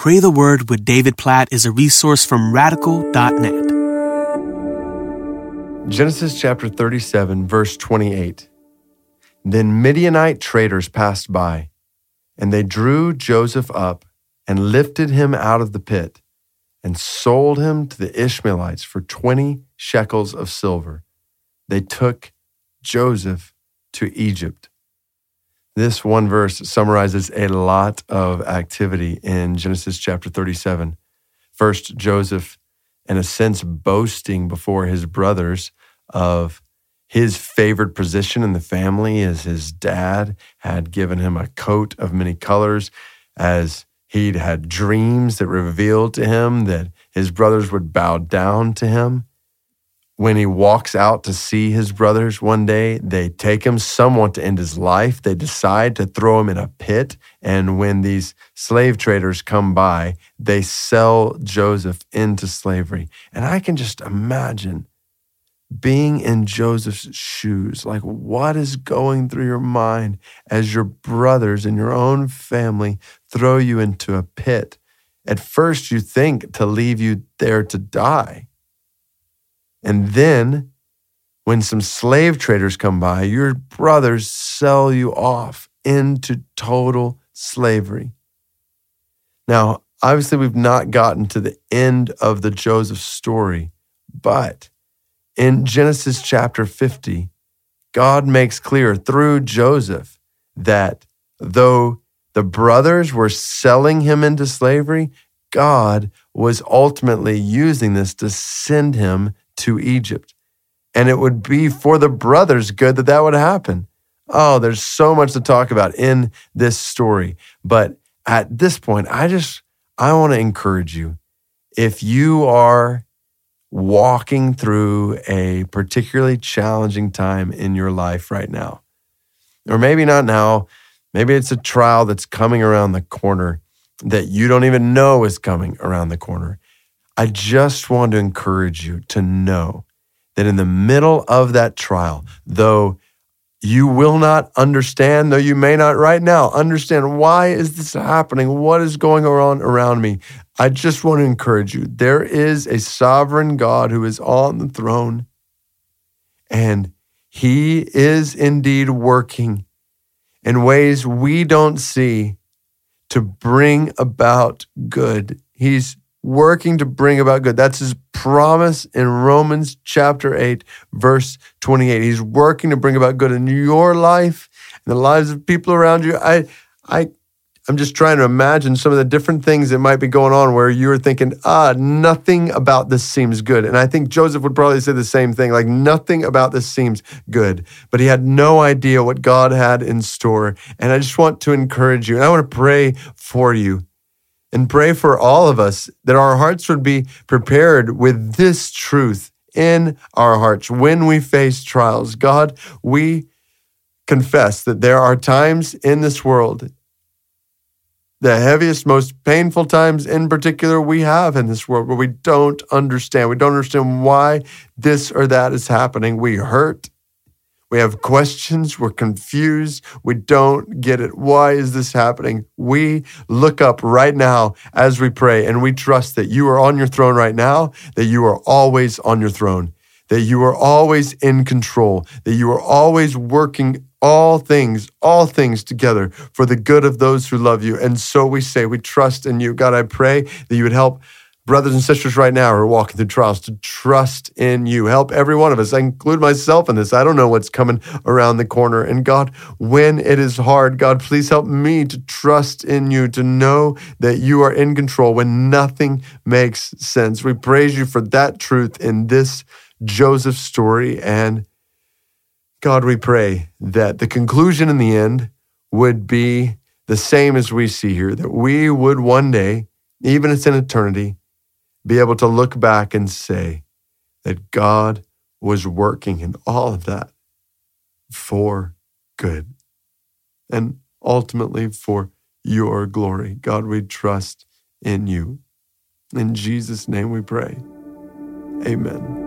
Pray the Word with David Platt is a resource from radical.net. Genesis chapter 37, verse 28. Then Midianite traders passed by, and they drew Joseph up and lifted him out of the pit and sold him to the Ishmaelites for 20 shekels of silver. They took Joseph to Egypt. This one verse summarizes a lot of activity in Genesis chapter 37. First, Joseph, in a sense, boasting before his brothers of his favored position in the family as his dad had given him a coat of many colors, as he'd had dreams that revealed to him that his brothers would bow down to him when he walks out to see his brothers one day, they take him somewhat to end his life. They decide to throw him in a pit. And when these slave traders come by, they sell Joseph into slavery. And I can just imagine being in Joseph's shoes. Like, what is going through your mind as your brothers and your own family throw you into a pit? At first, you think to leave you there to die. And then when some slave traders come by, your brothers sell you off into total slavery. Now, obviously, we've not gotten to the end of the Joseph story, but in Genesis chapter 50, God makes clear through Joseph that though the brothers were selling him into slavery, God was ultimately using this to send him to Egypt. And it would be for the brothers good that that would happen. Oh, there's so much to talk about in this story. But at this point, I just, I want to encourage you. If you are walking through a particularly challenging time in your life right now, or maybe not now, maybe it's a trial that's coming around the corner that you don't even know is coming around the corner. I just want to encourage you to know that in the middle of that trial, though you will not understand, though you may not right now understand why is this happening? What is going on around me? I just want to encourage you. There is a sovereign God who is on the throne, and he is indeed working in ways we don't see to bring about good. He's working to bring about good. That's his promise in Romans chapter 8, verse 28. He's working to bring about good in your life and the lives of people around you. I, I, I'm just trying to imagine some of the different things that might be going on where you're thinking, ah, nothing about this seems good. And I think Joseph would probably say the same thing, like nothing about this seems good. But he had no idea what God had in store. And I just want to encourage you, and I want to pray for you and pray for all of us that our hearts would be prepared with this truth in our hearts when we face trials. God, we confess that there are times in this world, the heaviest, most painful times in particular we have in this world where we don't understand. We don't understand why this or that is happening. We hurt we have questions. We're confused. We don't get it. Why is this happening? We look up right now as we pray and we trust that you are on your throne right now, that you are always on your throne, that you are always in control, that you are always working all things, all things together for the good of those who love you. And so we say, we trust in you. God, I pray that you would help brothers and sisters right now who are walking through trials to trust in you. Help every one of us. I include myself in this. I don't know what's coming around the corner. And God, when it is hard, God, please help me to trust in you, to know that you are in control when nothing makes sense. We praise you for that truth in this Joseph story. And God, we pray that the conclusion in the end would be the same as we see here, that we would one day, even if it's in eternity, be able to look back and say that God was working in all of that for good and ultimately for your glory. God, we trust in you. In Jesus' name we pray. Amen.